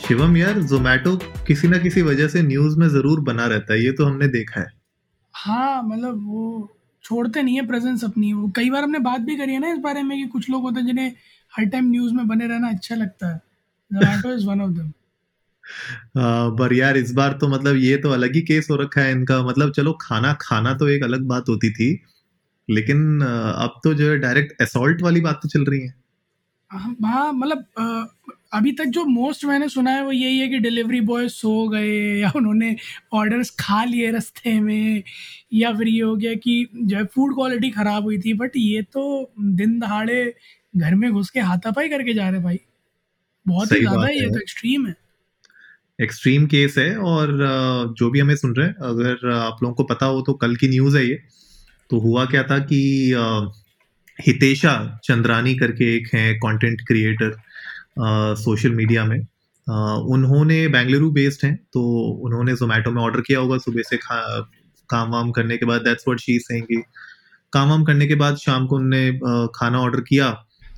शिवम यार जोमेटो किसी ना किसी वजह से न्यूज़ में ज़रूर बना रहता है ये तो हमने देखा है। हाँ मतलब वो छोड़ते नहीं है प्रेजेंस अपनी। वो कई बार हमने बात भी करी है ना इस बारे में कि कुछ लोग होते हैं जिन्हें हर टाइम न्यूज़ में बने रहना अच्छा लगता है। Zomato is one of them पर यार इस बार तो मतलब ये तो अलग ही केस हो रखा है इनका। मतलब चलो खाना खाना तो एक अलग बात होती थी लेकिन अब तो जो है डायरेक्ट असॉल्ट वाली बात तो चल रही है। हाँ मतलब अभी तक जो मोस्ट मैंने सुना है वो यही है कि डिलीवरी बॉय सो गए या उन्होंने ऑर्डर्स खा लिए रास्ते में या फिर ये हो गया कि जो है फ़ूड क्वालिटी ख़राब हुई थी बट ये तो दिन दहाड़े घर में घुस के हाथापाई करके जा रहे भाई। बहुत ही ज़्यादा ये तो एक्सट्रीम है। एक्सट्रीम केस है और जो भी हमें सुन रहे हैं अगर आप लोगों को पता हो तो कल की न्यूज़ है ये। तो हुआ क्या था कि हितेशा चंद्रानी करके एक हैं कंटेंट क्रिएटर सोशल मीडिया में। उन्होंने बेंगलुरु बेस्ड हैं तो उन्होंने जोमेटो में ऑर्डर किया होगा सुबह से खा, काम वाम करने के बाद दैट्स व्हाट शी सेंगी काम वाम करने के बाद शाम को उन्होंने खाना ऑर्डर किया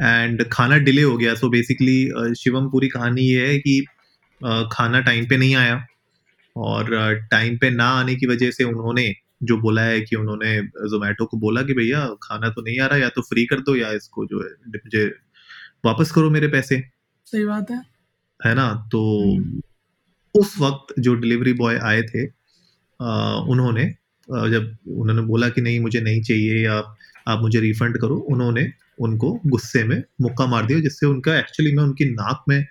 एंड खाना डिले हो गया। सो बेसिकली शिवम पूरी कहानी ये है कि खाना टाइम पे नहीं आया और टाइम पे ना आने की वजह से उन्होंने जो बोला है कि उन्होंने जोमेटो को बोला कि भैया, खाना तो नहीं आ रहा, या तो फ्री कर दो या इसको जो है, मुझे वापस करो मेरे पैसे। सही बात है। है ना? तो उस वक्त जो डिलीवरी बॉय आए थे आ, उन्होंने जब उन्होंने बोला कि नहीं मुझे नहीं चाहिए या आप मुझे रिफंड करो उन्होंने उनको गुस्से में मुक्का मार दिया जिससे उनका एक्चुअली में उनकी नाक में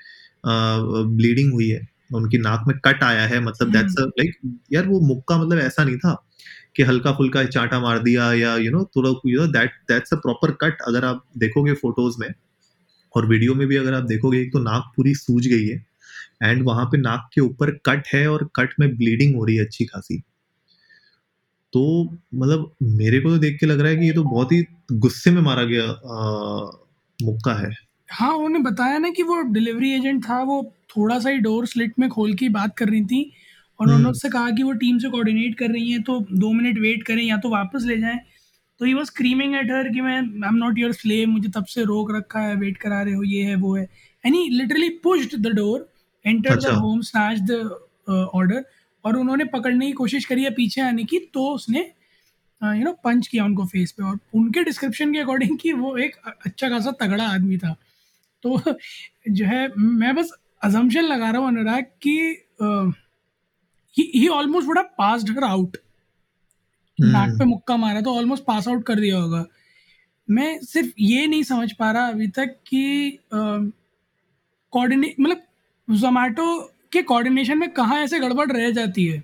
ब्लीडिंग हुई है। उनकी नाक में कट आया है मतलब दैट्स लाइक यार वो मुक्का मतलब ऐसा नहीं था कि हल्का फुल्का चाटा मार दिया या यू नो थोड़ा that that's a proper cut अगर आप देखोगे फ़ोटोज़ में और वीडियो में भी अगर आप देखोगे तो नाक पूरी सूज गई है एंड वहाँ पे नाक के ऊपर कट है और कट में ब्लीडिंग हो रही है अच्छी खासी तो मतलब मेरे को तो देख के लग रहा है कि ये तो बहुत ही गुस्से में मारा गया मुक्का है हाँ उन्होंने बताया ना कि वो डिलीवरी एजेंट था वो थोड़ा सा ही डोर स्लिट में खोल के बात कर रही थी और उन्होंने हम्म। उससे कहा कि वो टीम से कोऑर्डिनेट कर रही हैं तो दो मिनट वेट करें या तो वापस ले जाएँ तो he was screaming at her कि मैं I am not your slave मुझे तब से रोक रखा है वेट करा रहे हो ये है वो है. And he literally pushed the door enter the home snatch the order और उन्होंने पकड़ने की कोशिश करी है पीछे आने की तो उसने यू नो पंच किया उनको फेस पे और उनके डिस्क्रिप्शन के अकॉर्डिंग कि वो एक अच्छा खासा तगड़ा आदमी था। तो जो है मैं बस अजम्पन लगा रहा हूँ अनुराग कि he almost would have passed her out नाक पे मुक्का मारा तो ऑलमोस्ट पास आउट कर दिया होगा। मैं सिर्फ़ ये नहीं समझ पा रहा अभी तक कि कोऑर्डिनेट मतलब जोमेटो के कोऑर्डिनेशन में कहाँ ऐसे गड़बड़ रह जाती है?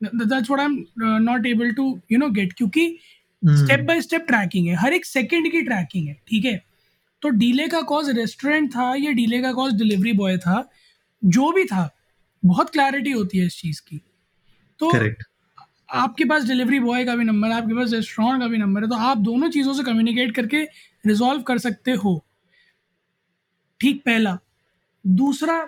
That's what I am not able to you know get क्योंकि स्टेप बाय स्टेप ट्रैकिंग है। हर एक सेकंड की ट्रैकिंग है ठीक है? तो डीले का कॉज रेस्टोरेंट था या डीले का कॉज डिलीवरी बॉय था? जो भी था बहुत क्लैरिटी होती है इस चीज़ की। तो Correct. आपके पास डिलीवरी बॉय का भी नंबर है आपके पास रेस्टोरेंट का भी नंबर है तो आप दोनों चीज़ों से कम्युनिकेट करके रिजॉल्व कर सकते हो। ठीक पहला। दूसरा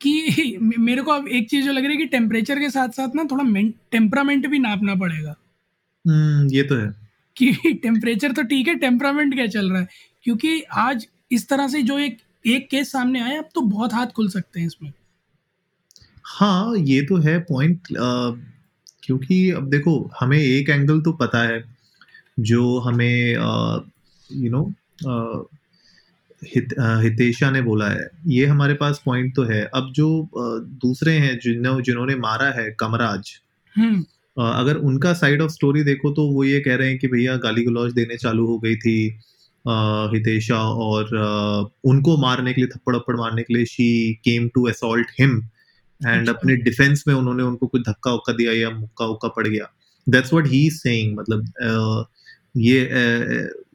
कि मेरे को अब एक चीज़ जो लग रही है कि टेम्परेचर के साथ साथ ना थोड़ा टेम्परामेंट भी नापना पड़ेगा। हम्म ये तो है। कि टेम्परेचर तो ठीक है टेम्परामेंट क्या चल रहा है? क्योंकि आज इस तरह से जो एक एक केस सामने आया अब तो बहुत हाथ खुल सकते हैं इसमें। हाँ ये तो है पॉइंट क्योंकि अब देखो हमें एक एंगल तो पता है जो हमें यू नो हित, हितेशा ने बोला है। ये हमारे पास पॉइंट तो है। अब जो दूसरे हैं जिन्हों जिन्होंने मारा है कमराज हम्म। अगर उनका साइड ऑफ़ स्टोरी देखो तो वो ये कह रहे हैं कि भैया गाली गलौज देने चालू हो गई थी हितेशा और उनको मारने के लिए थप्पड़ अप्पड़ मारने के लिए she came to assault him and अपने डिफेंस में उन्होंने उनको कुछ धक्का उक्का दिया या मुक्का उक्का पड़ गया। That's what he is saying मतलब ये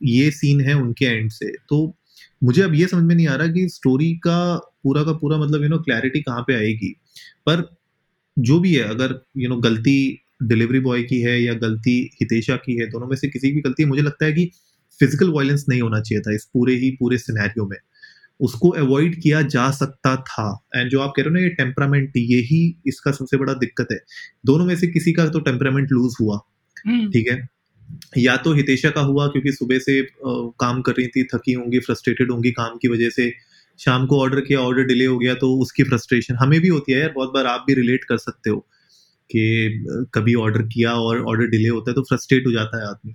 ये सीन है उनके एंड से। तो मुझे अब ये समझ में नहीं आ रहा कि स्टोरी का पूरा का पूरा मतलब यू नो क्लैरिटी कहाँ पे आएगी। पर जो भी है अगर यू नो गलती डिलीवरी बॉय की है या गलती हितेशा की है दोनों में से किसी की गलती है मुझे लगता है कि फ़िज़िकल वायलेंस नहीं होना चाहिए था इस पूरे ही पूरे सिनेरियो में। उसको अवॉइड किया जा सकता था। एंड जो आप कह रहे हो ना ये टेम्परामेंट यही इसका सबसे बड़ा दिक्कत है। दोनों में से किसी का तो टेम्परामेंट लूज हुआ हम्म, ठीक है? या तो हितेशा का हुआ क्योंकि सुबह से अ, काम कर रही थी थकी होंगी फ्रस्ट्रेटेड होंगी काम की वजह से। शाम को ऑर्डर किया ऑर्डर डिले हो गया तो उसकी फ्रस्ट्रेशन हमें भी होती है यार बहुत बार आप भी रिलेट कर सकते हो कि कभी ऑर्डर किया और ऑर्डर डिले होता है तो फ्रस्ट्रेट हो जाता है आदमी।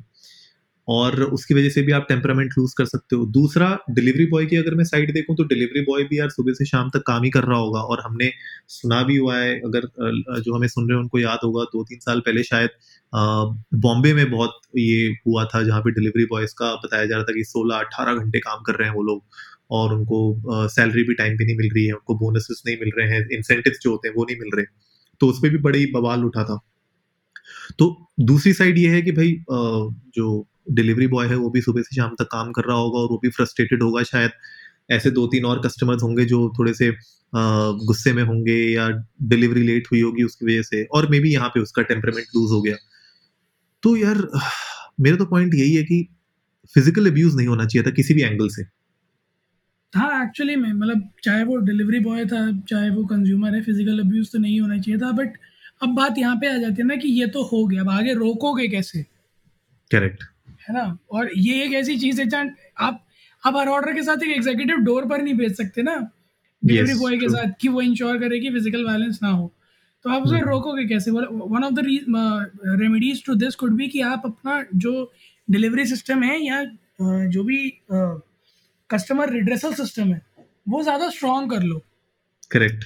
और उसकी वजह से भी आप टेम्परामेंट लूज कर सकते हो। दूसरा डिलीवरी बॉय की अगर मैं साइड देखूँ तो डिलीवरी बॉय भी यार सुबह से शाम तक काम ही कर रहा होगा और हमने सुना भी हुआ है, अगर जो हमें सुन रहे हैं उनको याद होगा दो तीन साल पहले शायद बॉम्बे में बहुत ये हुआ था जहाँ पे डिलीवरी बॉयज़ का बताया जा रहा था कि 16-18 घंटे काम कर रहे हैं वो लोग और उनको सैलरी भी टाइम पे नहीं मिल रही है, उनको बोनसेस नहीं मिल रहे हैं इंसेंटिव जो होते हैं वो नहीं मिल रहे। तो उस पर भी बड़ी बवाल उठा था। तो दूसरी साइड ये है कि भाई जो डिलीवरी बॉय है, वो भी सुबह से शाम तक काम कर रहा होगा और वो भी फ्रस्ट्रेटेड होगा शायद। ऐसे दो तीन और कस्टमर्स होंगे जो थोड़े से गुस्से में होंगे या डिलीवरी लेट हुई होगी उसकी वजह से और मे बी यहाँ पे उसका टेम्परामेंट लूज हो गया। तो यार, मेरा तो पॉइंट यही है कि फ़िज़िकल अब्यूज नहीं होना चाहिए था किसी भी एंगल से। हाँ एक्चुअली में मतलब चाहे वो डिलीवरी बॉय था, चाहे वो कंज्यूमर है फ़िज़िकल अब्यूज तो नहीं होना चाहिए था बट अब बात यहाँ पे आ जाती है ना कि ये तो हो गया अब आगे रोकोगे कैसे? करेक्ट है ना? और ये एक ऐसी चीज़ है जहाँ आप आप हर ऑर्डर के साथ एक एग्जीक्यूटिव डोर पर नहीं भेज सकते ना। डिलीवरी Yes, बॉय के साथ कि वो इंश्योर करे कि फ़िज़िकल वायलेंस ना हो। तो आप उसे हम्म। रोकोगे कैसे? One of the remedies to this could be कि आप अपना जो डिलीवरी सिस्टम है या जो भी कस्टमर रिड्रेसल सिस्टम है वो ज़्यादा स्ट्रॉन्ग कर लो। करेक्ट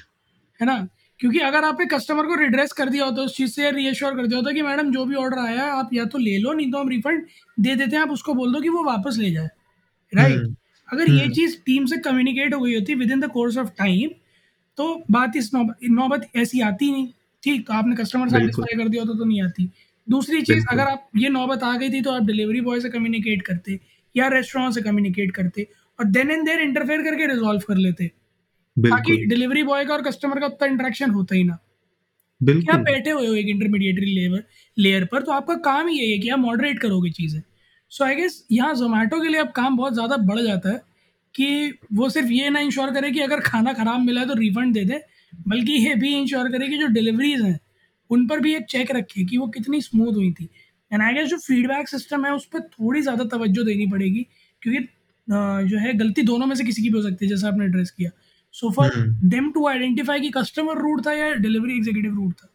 है ना? क्योंकि अगर आपने कस्टमर को रिड्रेस कर दिया होता है उस चीज़ से रीअश्योर कर दिया होता कि मैडम जो भी ऑर्डर आया है आप या तो ले लो नहीं तो हम रिफंड दे देते हैं आप उसको बोल दो कि वो वापस ले जाए। राइट हम्म, अगर ये हम्म। चीज़ टीम से कम्युनिकेट हो गई होती within the course of time तो बात इस नौबत नौबत ऐसी आती नहीं। ठीक तो आपने कस्टमर। सेटिस्फाई कर दिया होता तो नहीं आती। दूसरी चीज़ अगर आप ये नौबत आ गई थी तो आप डिलीवरी बॉय से कम्युनिकेट करते या रेस्टोरेंट से कम्युनिकेट करते और देन एंड देर इंटरफेयर करके रिजॉल्व कर लेते। ताकि बिल्कुल। डिलीवरी बॉय का और कस्टमर का उतना इंटरेक्शन होता ही ना। कि आप बिल्कुल। बैठे हुए हो एक इंटरमीडिएटरी लेवर लेयर पर? तो आपका काम ही यही है कि आप मॉडरेट करोगे चीज़ें। सो आई गेस यहाँ जोमेटो के लिए अब काम बहुत ज़्यादा बढ़ जाता है कि वो सिर्फ़ ये ना इंश्योर करे कि अगर खाना ख़राब मिला है तो रिफंड दे दे बल्कि ये भी इंश्योर करे कि जो डिलीवरीज हैं उन पर भी एक चेक रखे कि वो कितनी स्मूथ हुई थी। एंड आई गेस जो फीडबैक सिस्टम है उस पर थोड़ी ज़्यादा तवज्जो देनी पड़ेगी क्योंकि अ, जो है गलती दोनों में से किसी की भी हो सकती है जैसा आपने एड्रेस किया। So for. Them to identify कि कस्टमर रूट था या डिलीवरी एग्जीक्यूटिव रूट था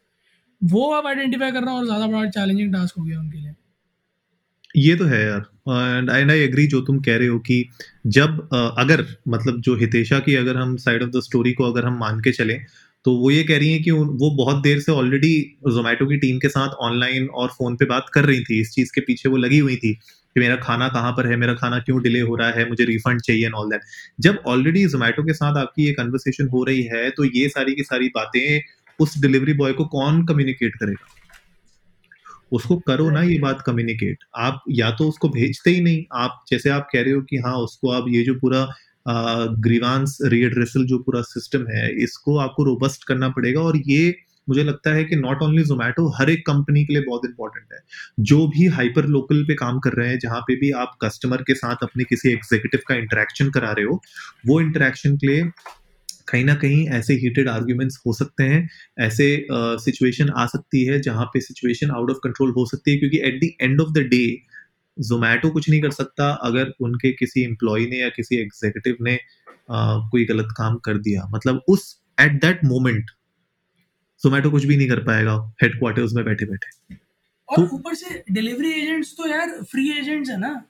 वो अब आइडेंटिफाई करना और ज़्यादा बड़ा चैलेंजिंग टास्क हो गया उनके लिए ये तो है यार एंड एंड आई एग्री जो तुम कह रहे हो कि जब अगर मतलब जो हितेशा की अगर हम साइड ऑफ़ द स्टोरी को अगर हम मान के चलें तो वो ये कह रही हैं कि वो बहुत देर से ऑलरेडी जोमेटो की टीम के साथ ऑनलाइन और फ़ोन पे बात कर रही थी। इस चीज़ के पीछे वो लगी हुई थी कि मेरा खाना कहाँ पर है, मेरा खाना क्यों डिले हो रहा है, मुझे रिफंड चाहिए एंड ऑल दैट जब ऑलरेडी जोमेटो के साथ आपकी ये कन्वर्सेशन हो रही है तो ये सारी की सारी बातें उस डिलीवरी बॉय को कौन कम्युनिकेट करेगा? उसको करो ना ये बात कम्युनिकेट आप या तो उसको भेजते ही नहीं। आप, जैसे आप कह रहे हो कि हाँ उसको आप ये जो पूरा ग्रीवांस रीएड्रेसल जो पूरा सिस्टम है इसको आपको रोबस्ट करना पड़ेगा और ये मुझे लगता है कि नॉट ओनली जोमेटो हर एक कंपनी के लिए बहुत इंपॉर्टेंट है। जो भी हाइपर लोकल पे काम कर रहे हैं जहाँ पे भी आप कस्टमर के साथ अपने किसी एग्जीक्यूटिव का इंटरेक्शन करा रहे हो वो इंटरेक्शन के लिए कहीं ना कहीं ऐसे हीटेड आर्ग्यूमेंट्स हो सकते हैं ऐसे सिचुएशन uh, आ सकती है जहाँ पे सिचुएशन आउट ऑफ़ कंट्रोल हो सकती है क्योंकि at the end of the day Zomato कुछ नहीं कर सकता अगर उनके किसी एम्प्लॉय ने या किसी एग्जीक्यूटिव ने अ, कोई गलत काम कर दिया। मतलब उस एट दैट मोमेंट जोमेटो कुछ भी नहीं कर पाएगा हेडक्वार्टर्स में बैठे बैठे और ऊपर तो- से डिलीवरी एजेंट्स तो यार फ्री एजेंट्स है ना।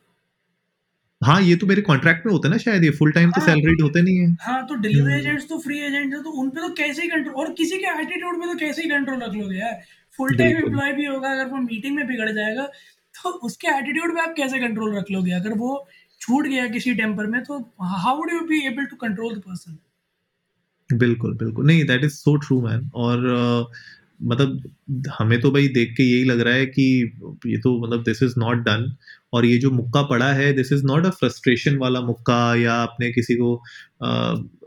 हाँ ये तो मेरे कॉन्ट्रैक्ट में होता है ना शायद ये फुल टाइम तो हाँ, सैलरीड तो- होते नहीं है। हाँ तो डिलीवरी हम्म। एजेंट्स तो फ्री एजेंट्स है तो उन पे तो कैसे ही कंट्रोल और किसी के एटीट्यूड में तो कैसे ही कंट्रोल रख लोगे यार। फुल टाइम एम्प्लॉय भी होगा अगर वो मीटिंग में बिगड़ जाएगा तो उसके एटीट्यूड में आप कैसे कंट्रोल रख लोगे अगर वो छूट गया किसी टेम्पर में तो how would you be able to control the person बिल्कुल बिल्कुल। नहीं that is so true man और uh, मतलब हमें तो भाई देख के यही लग रहा है कि ये तो मतलब दिस इज़ नॉट डन और ये जो मुक्का पड़ा है this is not a frustration वाला मुक्का या आपने किसी को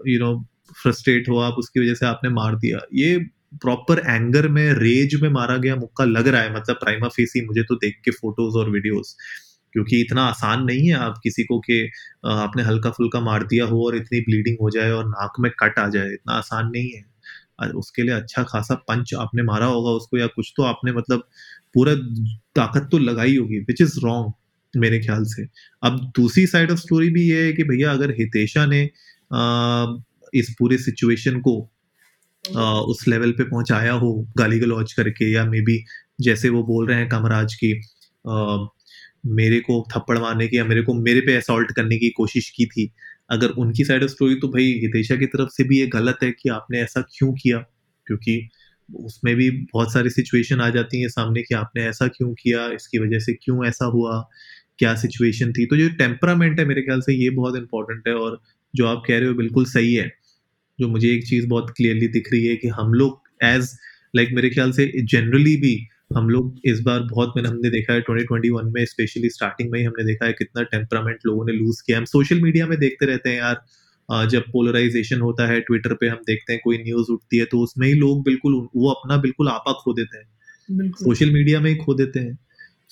यू नो फ्रस्ट्रेट हो आप उसकी वजह से आपने मार दिया। ये प्रॉपर एंगर में रेज में मारा गया मुक्का लग रहा है। मतलब प्राइमा फेसी मुझे तो देख के फ़ोटोज़ और वीडियोस क्योंकि इतना आसान नहीं है आप किसी को कि आपने हल्का फुल्का मार दिया हो और इतनी ब्लीडिंग हो जाए और नाक में कट आ जाए इतना आसान नहीं है। उसके लिए अच्छा खासा पंच आपने मारा होगा उसको या कुछ तो आपने मतलब पूरा ताकत तो लगाई होगी विच इज़ रॉन्ग मेरे ख्याल से। अब दूसरी साइड ऑफ़ स्टोरी भी ये है कि भैया अगर हितेशा ने आ, इस पूरे सिचुएशन को उस लेवल पे पहुँचाया हो गाली गलौज करके या मे बी जैसे वो बोल रहे हैं कमराज की मेरे को थप्पड़ मारने की या मेरे को, मेरे पे असॉल्ट करने की कोशिश की थी। अगर उनकी साइड ऑफ़ स्टोरी तो भाई हितेशा की तरफ़ से भी ये गलत है कि आपने ऐसा क्यों किया? क्योंकि उसमें भी बहुत सारी सिचुएशन आ जाती है सामने कि आपने ऐसा क्यों किया? इसकी वजह से क्यों ऐसा हुआ? क्या सिचुएशन थी? तो जो टेम्परामेंट है मेरे ख्याल से ये बहुत इंपॉर्टेंट है और जो आप कह रहे हो बिल्कुल सही है। जो मुझे एक चीज़ बहुत क्लियरली दिख रही है कि हम लोग एज लाइक like मेरे ख्याल से जनरली भी हम लोग इस बार बहुत मैंने हमने देखा है 2021 में स्पेशली स्टार्टिंग में ही हमने देखा है कितना टेम्परामेंट लोगों ने लूज किया हम सोशल मीडिया में देखते रहते हैं यार। जब पोलराइजेशन होता है ट्विटर पे हम देखते हैं कोई न्यूज़ उठती है तो उसमें ही लोग बिल्कुल वो अपना बिल्कुल आपा खो देते हैं। सोशल मीडिया में ही खो देते हैं।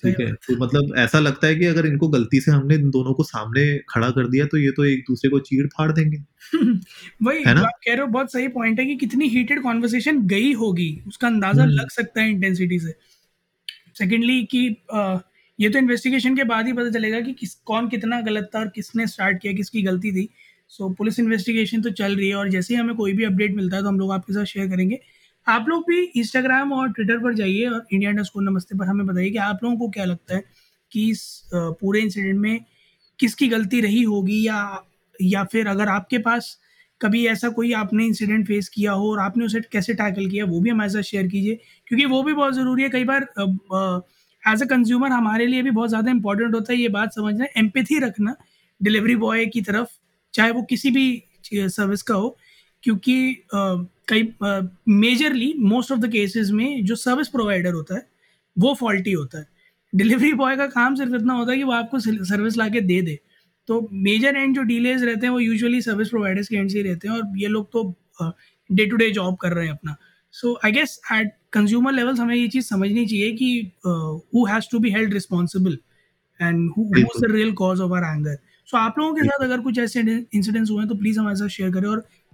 ठीक है तो मतलब ऐसा लगता है कि अगर इनको गलती से हमने इन दोनों को सामने खड़ा कर दिया तो ये तो एक दूसरे को चीड़ फाड़ देंगे। वही है ना? आप कह रहे हो बहुत सही पॉइंट है कि कितनी हीटेड कॉन्वर्सेशन गई होगी उसका अंदाज़ा हम्म। लग सकता है इंटेंसिटी से। सेकेंडली कि ये तो इन्वेस्टिगेशन के बाद ही पता चलेगा कि किस कौन कितना गलत था और किसने स्टार्ट किया किसकी गलती थी। सो पुलिस इन्वेस्टिगेशन तो चल रही है और जैसे ही हमें कोई भी अपडेट मिलता है तो हम लोग आपके साथ शेयर करेंगे। आप लोग भी इंस्टाग्राम और ट्विटर पर जाइए और इंडिया इंडा स्कूल नमस्ते पर हमें बताइए कि आप लोगों को क्या लगता है कि इस पूरे इंसिडेंट में किसकी गलती रही होगी या या फिर अगर आपके पास कभी ऐसा कोई आपने इंसिडेंट फेस किया हो और आपने उसे कैसे टैकल किया, वो भी हमारे साथ शेयर कीजिए। क्योंकि वो भी बहुत ज़रूरी है, कई बार एज अ कंज्यूमर हमारे लिए भी बहुत ज़्यादा इंपॉर्टेंट होता है ये बात समझना एम्पैथी रखना डिलीवरी बॉय की तरफ़, चाहे वो किसी भी सर्विस का हो। क्योंकि कई majorly most of the cases में जो सर्विस प्रोवाइडर होता है वो फॉल्टी होता है। डिलीवरी बॉय का काम सिर्फ़ इतना होता है कि वो आपको सर्विस ला के दे दे। तो मेजर एंड जो डीलेज रहते हैं वो यूजुअली सर्विस प्रोवाइडर्स के एंड से ही रहते हैं और ये लोग तो डे टू डे जॉब कर रहे हैं अपना। So I guess at consumer levels हमें ये चीज़ समझनी चाहिए कि who has to be held responsible and who is the real cause of our anger so आप लोगों के साथ अगर कुछ ऐसे इंसिडेंट्स हुए हैं तो प्लीज़ हमारे साथ शेयर करें और